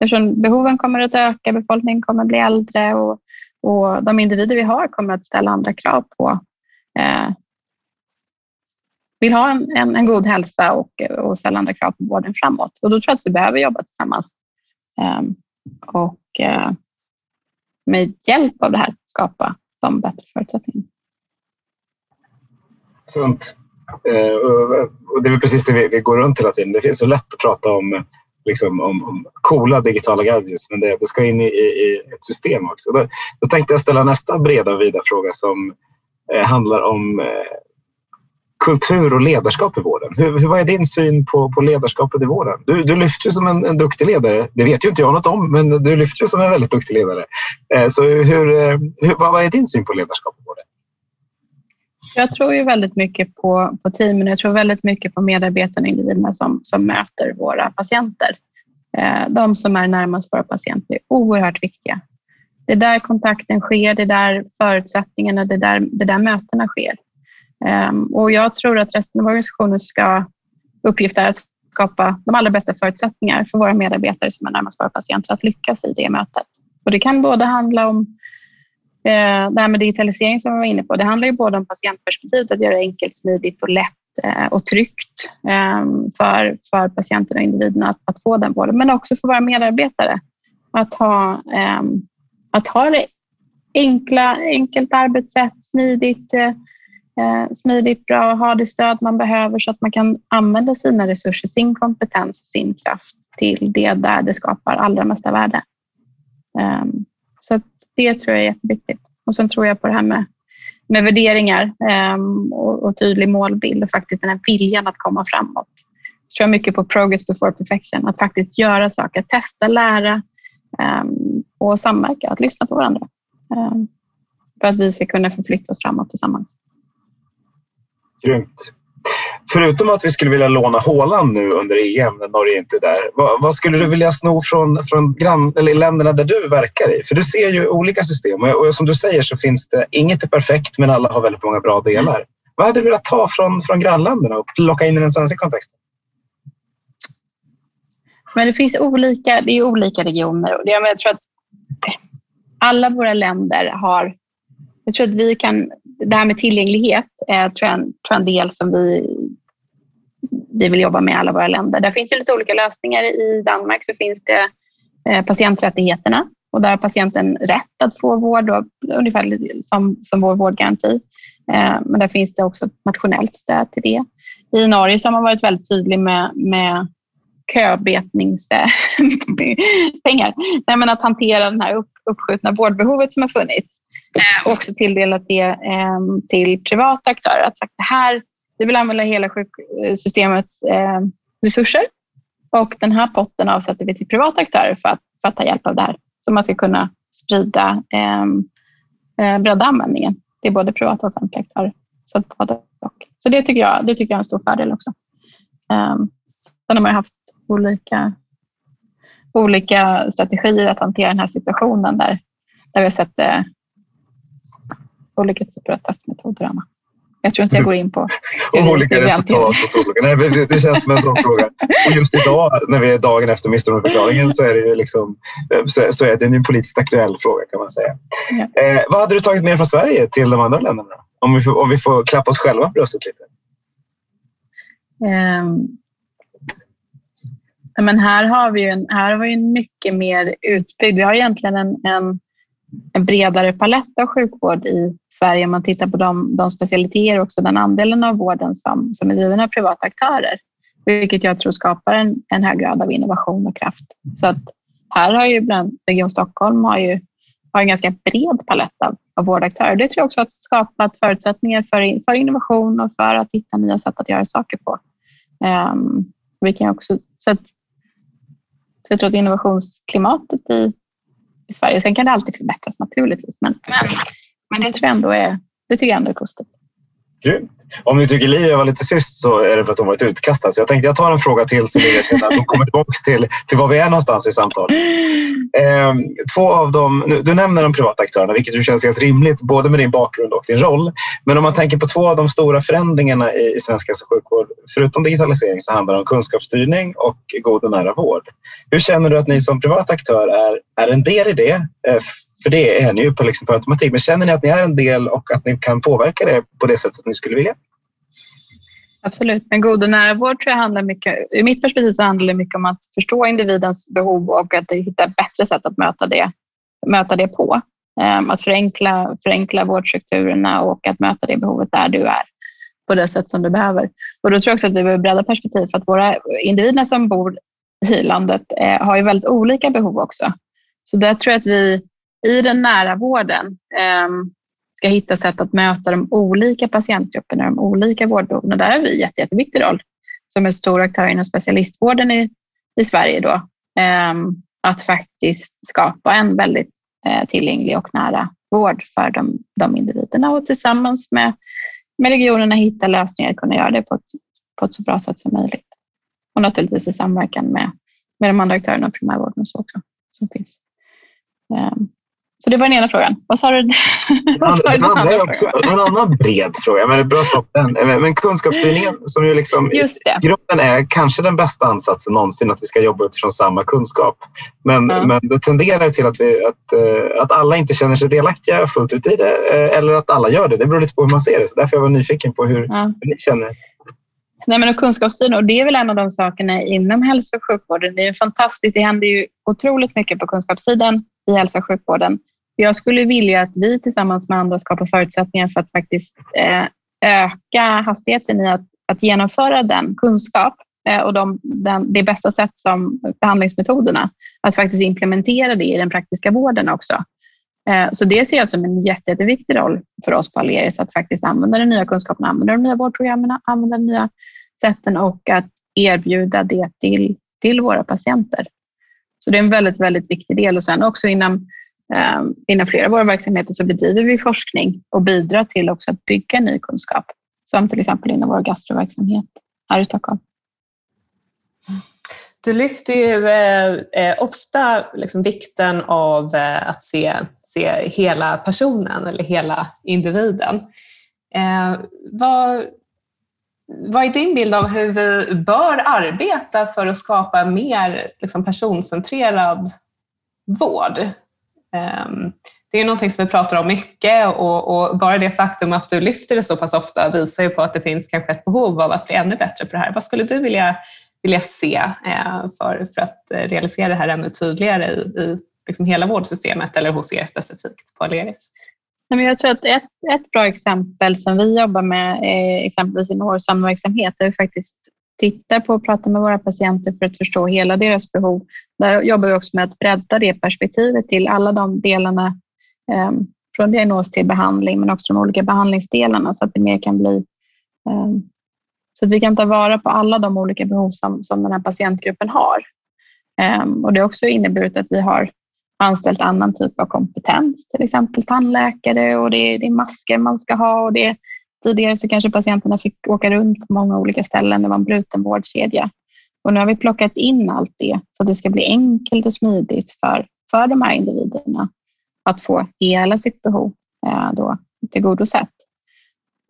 Eftersom behoven kommer att öka, befolkningen kommer att bli äldre och, och de individer vi har kommer att ställa andra krav på, eh, vill ha en, en, en, god hälsa och, och ställa andra krav på vården framåt. Och då tror jag att vi behöver jobba tillsammans. Um, och uh, med hjälp av det här skapa de bättre förutsättningarna. Sunt. Eh, och det är precis det vi, vi, går runt hela tiden. Det är så lätt att prata om, liksom, om, om coola digitala gadgets, men det, det ska in i, i, ett system också. Då, då tänkte jag ställa nästa breda vida fråga som eh, handlar om eh, kultur och ledarskap i vården. Hur, hur, vad är din syn på, på ledarskapet i vården? Du, du lyfter ju som en, en duktig ledare. Det vet ju inte jag något om, men du lyfter ju som en väldigt duktig ledare. Eh, så hur, eh, hur, vad är din syn på ledarskap i vården? Jag tror ju väldigt mycket på, på teamen. Jag tror väldigt mycket på medarbetarna och individerna som, som möter våra patienter. Eh, de som är närmast våra patienter är oerhört viktiga. Det är där kontakten sker, det är där förutsättningarna, det är där, det där mötena sker. Ehm, och jag tror att resten av organisationen ska uppgift är att skapa de allra bästa förutsättningar för våra medarbetare som är närmast våra patienter att lyckas i det mötet. Och det kan både handla om eh, det här med digitalisering som vi var inne på. Det handlar ju både om patientperspektivet, att göra det enkelt, smidigt och lätt eh, och tryggt ehm, för, för patienterna och individerna att, att få den vården, men också för våra medarbetare att ha, ehm, att ha det enkla, enkelt arbetssätt, smidigt, eh, eh, smidigt, bra, ha det stöd man behöver så att man kan använda sina resurser, sin kompetens och sin kraft till det där det skapar allra mesta värde. Eh, så det tror jag är jätteviktigt. Och sen tror jag på det här med, med värderingar eh, och, och, tydlig målbild och faktiskt den här viljan att komma framåt. Jag tror mycket på progress before perfection, att faktiskt göra saker, testa, lära ehm, och samverka, att lyssna på varandra ehm, för att vi ska kunna förflytta oss framåt tillsammans. Grymt. Förutom att vi skulle vilja låna Håland nu under EM när Norge inte är där. Vad, vad, skulle du vilja sno från, från grann, eller länderna där du verkar i? För du ser ju olika system och, och som du säger så finns det, inget är perfekt men alla har väldigt många bra delar. Vad hade du velat ta från, från grannländerna och locka in i den svenska kontexten? Men det finns olika, det är olika regioner jag tror att alla våra länder har jag tror att vi kan, det här med tillgänglighet är tror jag, en, tror jag en del som vi, vi vill jobba med i alla våra länder. Där finns det lite olika lösningar. I Danmark så finns det eh, patienträttigheterna och där har patienten rätt att få vård, då, ungefär som, som vår vårdgaranti. Eh, men där finns det också ett nationellt stöd till det. I Norge så har man varit väldigt tydlig med, med köbetningspengar. Nej, men att hantera det här upp, uppskjutna vårdbehovet som har funnits. Eh, också tilldelat det eh, till privata aktörer. Att sagt, det här, vi vill använda hela sjuksystemets eh, resurser och den här potten avsätter vi till privata aktörer för att, för att ta hjälp av det här. Så man ska kunna sprida, ehm, eh, bredda användningen till både privata och offentliga aktörer. Så, så det, tycker jag, det tycker jag är en stor fördel också. Eh, sen har man haft olika, olika strategier att hantera den här situationen där, där vi har sett det olika typer av testmetoder. Anna. Jag tror inte jag går in på Om olika resultat. Nej, det, känns som en sån fråga. Och just idag, när vi är dagen efter misstroendeförklaringen, så är det ju liksom, så är det en politiskt aktuell fråga kan man säga. Ja. Eh, vad hade du tagit med från Sverige till de andra länderna? Om vi får, om vi får klappa oss själva på bröstet lite. Um, men här har vi ju en, här har vi en mycket mer utbyggd. Vi har egentligen en, en en bredare palett av sjukvård i Sverige om man tittar på de, de specialiteter också den andelen av vården som, som är driven av privata aktörer, vilket jag tror skapar en, en hög grad av innovation och kraft. Så att här har ju bland Region Stockholm har ju har en ganska bred palett av, av vårdaktörer. Det tror jag också har skapat förutsättningar för, för innovation och för att hitta nya sätt att göra saker på. Um, vi kan också, så, att, så jag tror att innovationsklimatet i, i Sverige. Sen kan det alltid förbättras naturligtvis, men, men, men det, tror jag ändå är, det tycker jag ändå är positivt. Grymt. Om ni tycker Livia var lite tyst så är det för att hon varit utkastad. Så jag tänkte jag tar en fråga till så vill jag känna att hon kommer tillbaka till, till var vi är någonstans i samtalet. Eh, två av dem, du nämner de privata aktörerna, vilket ju känns helt rimligt, både med din bakgrund och din roll. Men om man tänker på två av de stora förändringarna i, i svensk hälso och sjukvård, förutom digitalisering så handlar det om kunskapsstyrning och god och nära vård. Hur känner du att ni som privat aktör är, är en del i det? Eh, för det är ni ju på, liksom på automatik. Men känner ni att ni är en del och att ni kan påverka det på det sättet ni skulle vilja? Absolut, men god och nära vård tror jag handlar mycket, ur mitt perspektiv så handlar det mycket om att förstå individens behov och att hitta bättre sätt att möta det, möta det på. Ehm, att förenkla, förenkla vårdstrukturerna och att möta det behovet där du är på det sätt som du behöver. Och då tror jag också att vi behöver bredda perspektiv för att våra individer som bor i landet eh, har ju väldigt olika behov också. Så där tror jag att vi i den nära vården eh, ska hitta sätt att möta de olika patientgrupperna, de olika vårdbehoven. Där har vi en jätte, jätteviktig roll som en stor aktör inom specialistvården i, i Sverige. Då, eh, att faktiskt skapa en väldigt eh, tillgänglig och nära vård för de, de individerna och tillsammans med, med regionerna hitta lösningar att kunna göra det på ett, på ett så bra sätt som möjligt. Och naturligtvis i samverkan med, med de andra aktörerna, och primärvården och så också, som finns. Um, så det var den ena frågan. Vad sa du? Vad sa du den andra är också en annan bred fråga, men det är bra den. Men kunskapsstyrningen som ju liksom grunden är kanske den bästa ansatsen någonsin att vi ska jobba utifrån samma kunskap. Men, ja. men det tenderar till att, vi, att, eh, att alla inte känner sig delaktiga fullt ut i det eh, eller att alla gör det. Det beror lite på hur man ser det. Så därför jag var nyfiken på hur, ja. hur ni känner. Nej, men kunskapsstyrning, och det är väl en av de sakerna inom hälso och sjukvården. Det är fantastiskt. Det händer ju otroligt mycket på kunskapssidan i hälso och sjukvården. Jag skulle vilja att vi tillsammans med andra skapar förutsättningar för att faktiskt eh, öka hastigheten i att, att genomföra den kunskap eh, och de, den, det bästa sätt som behandlingsmetoderna, att faktiskt implementera det i den praktiska vården också. Eh, så det ser jag som en jätte, jätteviktig roll för oss på Aleris, att faktiskt använda den nya kunskapen, använda de nya vårdprogrammen, använda de nya sätten och att erbjuda det till, till våra patienter. Så det är en väldigt, väldigt viktig del och sen också inom Eh, inom flera av våra verksamheter så bedriver vi forskning och bidrar till också att bygga ny kunskap, som till exempel inom vår gastroverksamhet här i Stockholm. Du lyfter ju eh, eh, ofta liksom vikten av eh, att se, se hela personen eller hela individen. Eh, vad, vad är din bild av hur vi bör arbeta för att skapa mer liksom, personcentrerad vård? Ehm, det är någonting som vi pratar om mycket och, och, bara det faktum att du lyfter det så pass ofta visar ju på att det finns kanske ett behov av att bli ännu bättre på det här. Vad skulle du vilja, vilja se eh, för, för att eh, realisera det här ännu tydligare i, i liksom hela vårdsystemet eller hos er specifikt på Aleris? Jag tror att ett, ett bra exempel som vi jobbar med, eh, exempelvis i vår samverksamhet, där vi faktiskt tittar på och pratar med våra patienter för att förstå hela deras behov. Där jobbar vi också med att bredda det perspektivet till alla de delarna eh, från diagnos till behandling, men också de olika behandlingsdelarna så att det mer kan bli eh, så att vi kan ta vara på alla de olika behov som, som den här patientgruppen har. Eh, och det har också inneburit att vi har anställt annan typ av kompetens, till exempel tandläkare och det är, det är masker man ska ha och det Tidigare så kanske patienterna fick åka runt på många olika ställen. Det var en bruten vårdkedja. Och nu har vi plockat in allt det så att det ska bli enkelt och smidigt för, för de här individerna att få hela sitt behov eh, då, tillgodosett.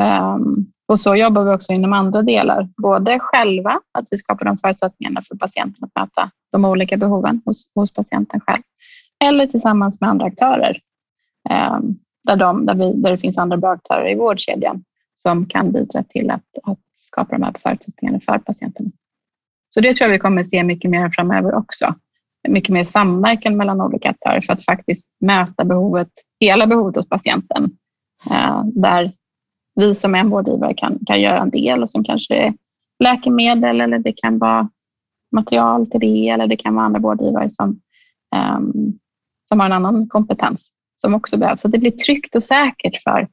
Um, och så jobbar vi också inom andra delar, både själva, att vi skapar de förutsättningarna för patienten att möta de olika behoven hos, hos patienten själv, eller tillsammans med andra aktörer, um, där, de, där, vi, där det finns andra bra aktörer i vårdkedjan som kan bidra till att, att skapa de här förutsättningarna för patienterna. Så det tror jag vi kommer se mycket mer framöver också. Mycket mer samverkan mellan olika aktörer för att faktiskt möta behovet, hela behovet hos patienten. Eh, där vi som en vårdgivare kan, kan göra en del och som kanske är läkemedel eller det kan vara material till det eller det kan vara andra vårdgivare som, ehm, som har en annan kompetens som också behövs. Så att det blir tryggt och säkert för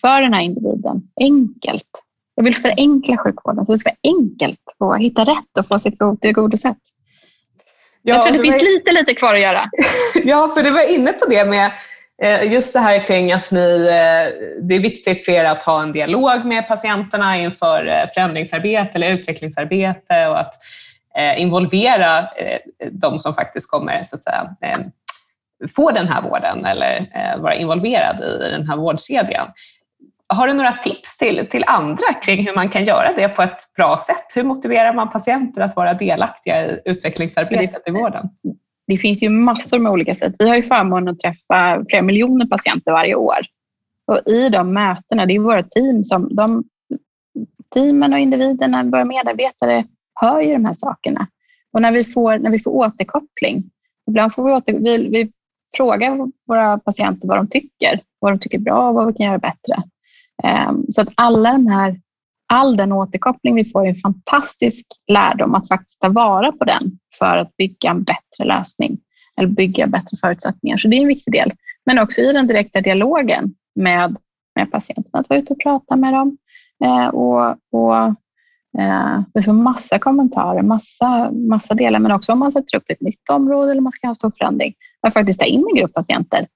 för den här individen. Enkelt. Jag vill förenkla sjukvården så det ska vara enkelt att hitta rätt och få sitt behov tillgodosett. Ja, jag tror det, det finns var... lite, lite kvar att göra. ja, för du var inne på det med eh, just det här kring att ni, eh, det är viktigt för er att ha en dialog med patienterna inför eh, förändringsarbete eller utvecklingsarbete och att involvera de som faktiskt kommer så att säga, få den här vården eller vara involverad i den här vårdkedjan. Har du några tips till, till andra kring hur man kan göra det på ett bra sätt? Hur motiverar man patienter att vara delaktiga i utvecklingsarbetet i vården? Det finns ju massor med olika sätt. Vi har ju förmånen att träffa flera miljoner patienter varje år. Och I de mötena, det är våra team som de teamen och individerna, våra medarbetare, hör ju de här sakerna. Och när vi får, när vi får återkoppling, ibland får vi, åter, vi, vi frågar våra patienter vad de tycker, vad de tycker är bra och vad vi kan göra bättre. Ehm, så att alla de här, all den återkoppling vi får är en fantastisk lärdom att faktiskt ta vara på den för att bygga en bättre lösning eller bygga bättre förutsättningar. Så det är en viktig del. Men också i den direkta dialogen med, med patienten, att vara ute och prata med dem. Ehm, och, och ehm, vi får massa kommentarer, massa, massa delar, men också om man sätter upp ett nytt område eller man ska ha en stor förändring. Att faktiskt ta in en grupp patienter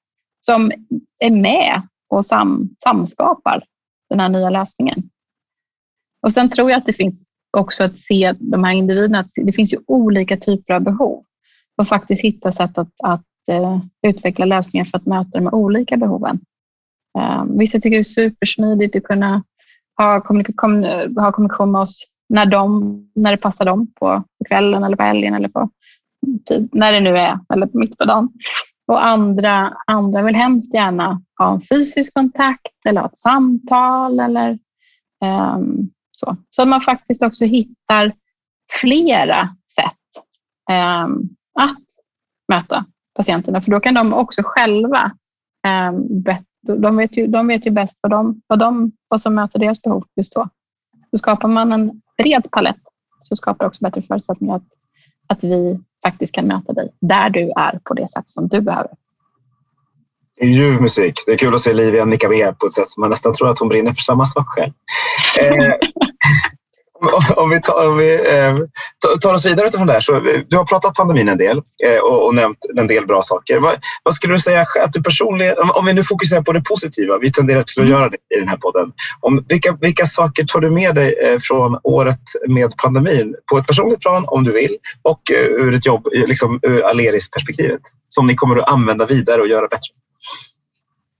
som är med och sam, samskapar den här nya lösningen. Och sen tror jag att det finns också att se de här individerna, att det finns ju olika typer av behov och faktiskt hitta sätt att, att uh, utveckla lösningar för att möta de olika behoven. Um, vissa tycker det är supersmidigt att kunna ha kommunikation, ha kommunikation med oss när, de, när det passar dem på, kvällen eller på helgen eller på typ, när det nu är, eller mitt på dagen. Och andra, andra vill hemskt gärna ha en fysisk kontakt eller ha ett samtal eller um, så. Så att man faktiskt också hittar flera sätt um, att möta patienterna, för då kan de också själva um, de vet ju, de vet ju bäst vad, de, vad, de, vad som möter deras behov just då. Så skapar man en bred palett så skapar det också bättre förutsättningar att, att vi faktiskt kan möta dig där du är på det sätt som du behöver. Ljuv musik. Det är kul att se Livia nicka med på ett sätt som man nästan tror att hon brinner för samma sak själv. Eh, om vi, tar, om vi eh, tar oss vidare utifrån det här. Så, eh, du har pratat pandemin en del eh, och, och, nämnt en del bra saker. Vad, vad, skulle du säga att du personligen, om vi nu fokuserar på det positiva, vi tenderar till att mm. göra det i den här podden. Om, vilka, vilka saker tar du med dig eh, från året med pandemin på ett personligt plan om du vill och eh, ur ett jobb, liksom ur Aleris-perspektivet som ni kommer att använda vidare och göra bättre?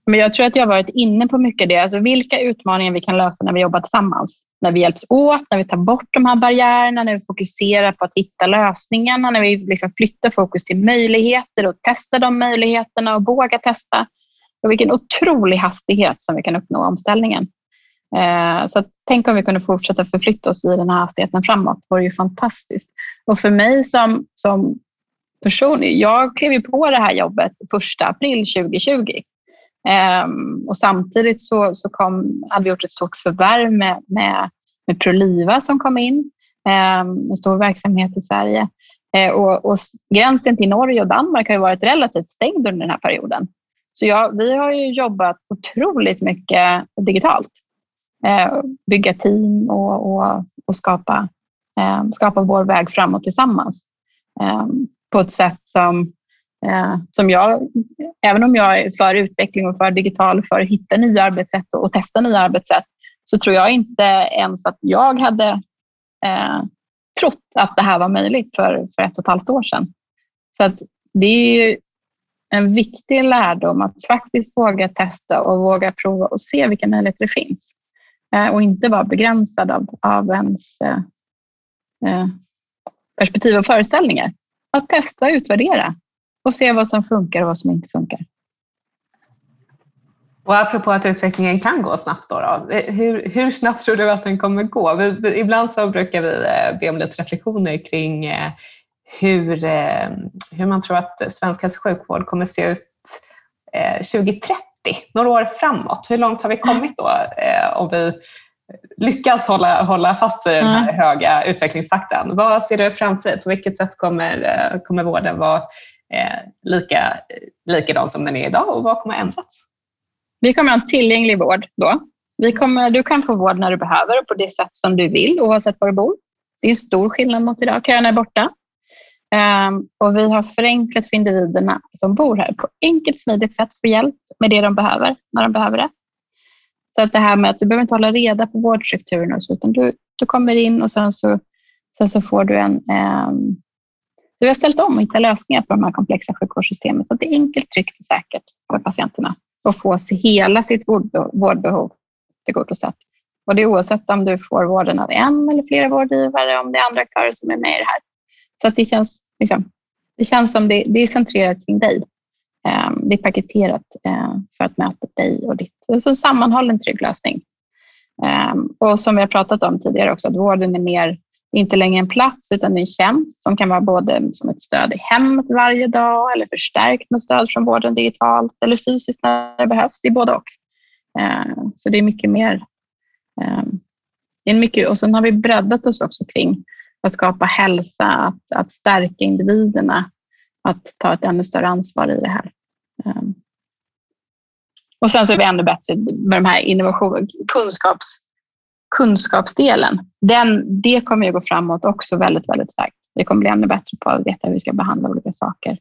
Men jag tror att jag har varit inne på mycket det. Alltså vilka utmaningar vi kan lösa när vi jobbar tillsammans. När vi hjälps åt, när vi tar bort de här barriärerna, när vi fokuserar på att hitta lösningarna, när vi liksom flyttar fokus till möjligheter och testar de möjligheterna och vågar testa. Och vilken otrolig hastighet som vi kan uppnå omställningen. Eh, så tänk om vi kunde fortsätta förflytta oss i den här hastigheten framåt. Det vore ju fantastiskt. Och för mig som, som person, jag klev ju på det här jobbet 1 april 2020. Um, och samtidigt så, så kom, hade vi gjort ett stort förvärv med, med, med Proliva som kom in, um, en stor verksamhet i Sverige. Uh, och, och, gränsen till Norge och Danmark har varit relativt stängd under den här perioden. Så ja, vi har ju jobbat otroligt mycket digitalt. Uh, bygga team och, och, och skapa, um, skapa vår väg framåt tillsammans på ett sätt som Eh, som jag, även om jag är för utveckling och för digital, för att hitta nya arbetssätt och, och testa nya arbetssätt, så tror jag inte ens att jag hade eh, trott att det här var möjligt för, för ett och ett halvt år sedan. Så att det är ju en viktig lärdom att faktiskt våga testa och våga prova och se vilka möjligheter det finns. Eh, och inte vara begränsad av, av ens eh, eh perspektiv och föreställningar. Att testa och utvärdera och se vad som funkar och vad som inte funkar. Och apropå att utvecklingen kan gå snabbt, då, då hur, hur, snabbt tror du att den kommer gå? Vi, ibland så brukar vi eh, be om lite reflektioner kring eh, hur, eh, hur man tror att svensk hälso och sjukvård kommer se ut 2030, några år framåt. Hur långt har vi kommit då om vi lyckas hålla, hålla fast vid den här mm. höga utvecklingstakten? Vad ser du framför dig? På vilket sätt kommer, kommer vården vara eh, lika, likadan som den är idag och vad kommer att ändras? Vi kommer att ha en tillgänglig vård då. Vi kommer, du kan få vård när du behöver och på det sätt som du vill oavsett var du bor. Det är en stor skillnad mot idag. Köerna är borta. Um, och vi har förenklat för individerna som bor här på enkelt smidigt sätt få hjälp med det de behöver när de behöver det. Så att det här med att du behöver inte hålla reda på vårdstrukturen och så, utan du, du kommer in och sen så, sen så får du en, um, så vi har ställt om och hittat lösningar på de här komplexa sjukvårdssystemen så att det är enkelt, tryggt och säkert för patienterna att få hela sitt vårdbehov tillgodosett. Och det är oavsett om du får vården av en eller flera vårdgivare, om det är andra aktörer som är med i det här. Så att det, känns, liksom, det känns som det, det är centrerat kring dig. Ehm, det är paketerat eh, för att möta dig och ditt. Så en sammanhållen trygg lösning. Ehm, och som vi har pratat om tidigare också, att vården är mer, inte längre en plats utan en tjänst som kan vara både som ett stöd i hemmet varje dag eller förstärkt med stöd från vården digitalt eller fysiskt när det behövs. Det är både och. Eh, så det är mycket mer. Eh, det är mycket, och sen har vi breddat oss också kring att skapa hälsa, att, att stärka individerna, att ta ett ännu större ansvar i det här. Eh, och sen så är vi ännu bättre med de här innovation, kunskaps, kunskapsdelen. Den, det kommer ju gå framåt också väldigt, väldigt starkt. Vi kommer bli ännu bättre på att veta hur vi ska behandla olika saker,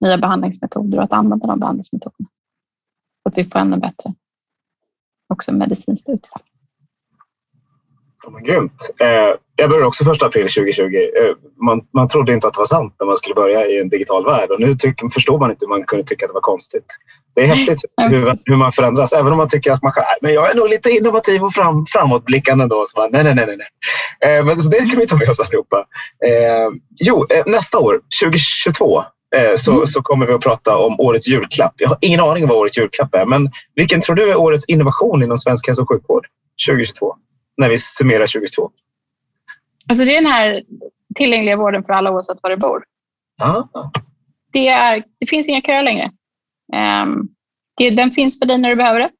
nya behandlingsmetoder och att använda de behandlingsmetoderna. Så att vi får ännu bättre också medicinskt utfall. Ja, men grymt. Eh, jag började också första april 2020. Eh, man, man trodde inte att det var sant när man skulle börja i en digital värld och nu tyck, förstår man inte hur man kunde tycka att det var konstigt. Det är häftigt hur, hur man förändras, även om man tycker att man men jag är nog lite innovativ och fram, framåtblickande ändå. Så man, nej, nej, nej. nej. Eh, men så det kan vi ta med oss allihopa. Eh, jo, eh, nästa år, 2022, eh, så, mm. så kommer vi att prata om årets julklapp. Jag har ingen aning om vad årets julklapp är, men vilken tror du är årets innovation inom svensk hälso och sjukvård 2022? När vi summerar 2022. Alltså det är den här tillgängliga vården för alla oavsett var du bor. Ah. Det, är, det finns inga köer längre. Um, det, den finns för dig när du behöver det.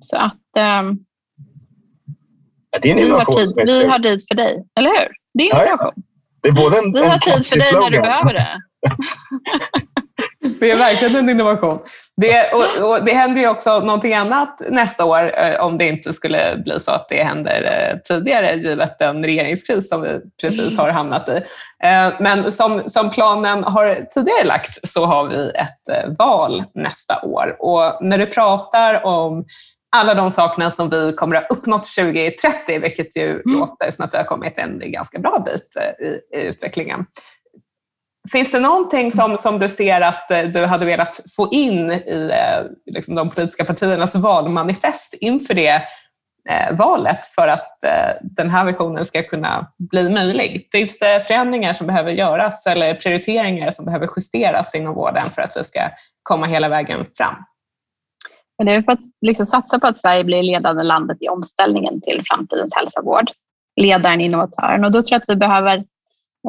Så att um, ja, det är en vi, har tid, vi har tid för dig, eller hur? Det är innovation. Ja, det är både en, vi en har tid för dig när du behöver det. Det är verkligen en innovation. Det, och, och det händer ju också någonting annat nästa år eh, om det inte skulle bli så att det händer eh, tidigare givet den regeringskris som vi precis har hamnat i. Eh, men som, som planen har tidigare lagt så har vi ett val nästa år och när du pratar om alla de sakerna som vi kommer att ha uppnått 2030, vilket ju mm. låter som att vi har kommit en ganska bra bit i, i utvecklingen. Finns det någonting som, som du ser att eh, du hade velat få in i eh, liksom, de politiska partiernas valmanifest inför det eh, valet för att eh, den här visionen ska kunna bli möjlig? Finns det förändringar som behöver göras eller prioriteringar som behöver justeras inom vården för att vi ska komma hela vägen fram? Det är för att liksom satsa på att Sverige blir ledande landet i omställningen till framtidens hälsovård. Ledaren, innovatören. Och då tror jag att vi behöver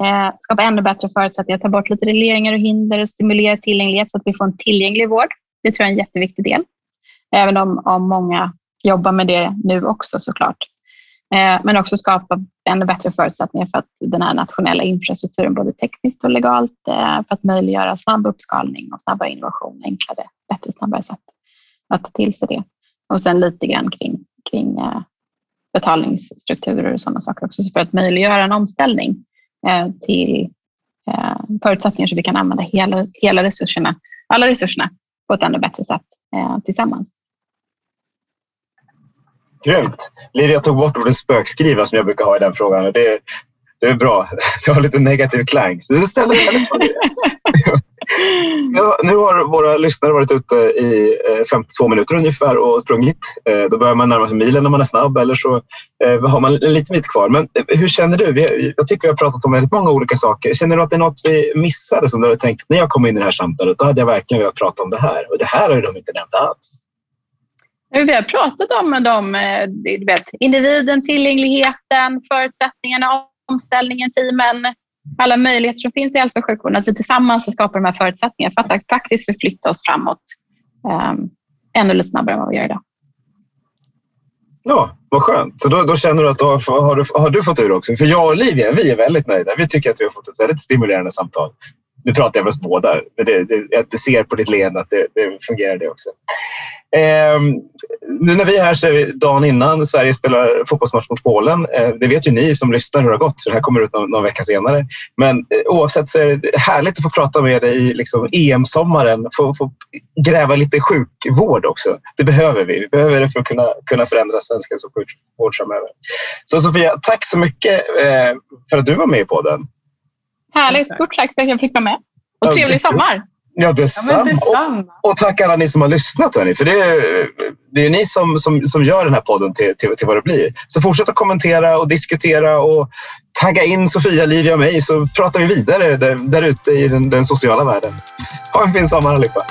Eh, skapa ännu bättre förutsättningar, ta bort lite regleringar och hinder och stimulera tillgänglighet så att vi får en tillgänglig vård. Det tror jag är en jätteviktig del. Även om, om många jobbar med det nu också såklart. Eh, men också skapa ännu bättre förutsättningar för att den här nationella infrastrukturen, både tekniskt och legalt, eh, för att möjliggöra snabb uppskalning och snabbare innovation, enklare, bättre, snabbare sätt att ta till sig det. Och sen lite grann kring, kring eh, betalningsstrukturer och sådana saker också för att möjliggöra en omställning till eh, förutsättningar så vi kan använda hela, hela resurserna, alla resurserna på ett ännu bättre sätt eh, tillsammans. Grymt! Liv, jag tog bort ordet spökskriva som jag brukar ha i den frågan. Det, det är bra. Det har lite negativ klang. Så du ställer Ja, nu har våra lyssnare varit ute i eh, 52 minuter ungefär och sprungit. Eh, då börjar man närma sig milen när man är snabb eller så eh, har man en liten bit kvar. Men hur känner du? Jag tycker vi har pratat om väldigt många olika saker. Känner du att det är något vi missade som du hade tänkt när jag kom in i det här samtalet? Då hade jag verkligen velat prata om det här och det här har ju de inte nämnt alls. Vi har pratat om de, vet, individen, tillgängligheten, förutsättningarna, omställningen, teamen, alla möjligheter som finns i hälso och sjukvården, att vi tillsammans skapar de här förutsättningarna för att faktiskt förflytta oss framåt um, ännu lite snabbare än vad vi gör idag. Ja, vad skönt. Så då, då känner du att du har, har, du, har du fått ur också? För jag och Olivia, vi är väldigt nöjda. Vi tycker att vi har fått ett väldigt stimulerande samtal. Nu pratar jag för oss båda, men det, det, jag ser på ditt leende att det, det fungerar det också. Eh, nu när vi är här så är vi dagen innan Sverige spelar fotbollsmatch mot Polen. Eh, det vet ju ni som lyssnar hur det har gått, för det här kommer ut någon, någon vecka senare. Men eh, oavsett så är det härligt att få prata med dig i liksom, EM-sommaren. Få, få gräva lite sjukvård också. Det behöver vi. Vi behöver det för att kunna, kunna förändra svensk hälso och sjukvård framöver. Så Sofia, tack så mycket eh, för att du var med på den. Härligt. Stort tack för att jag fick vara med. Och trevlig sommar! Ja, detsamma. Ja, och, och tack alla ni som har lyssnat. Hörni, för det är, det är ni som, som, som gör den här podden till, till, till vad det blir. Så fortsätt att kommentera och diskutera och tagga in Sofia, Livia och mig så pratar vi vidare där, där ute i den, den sociala världen. Ha en fin sommar allihopa.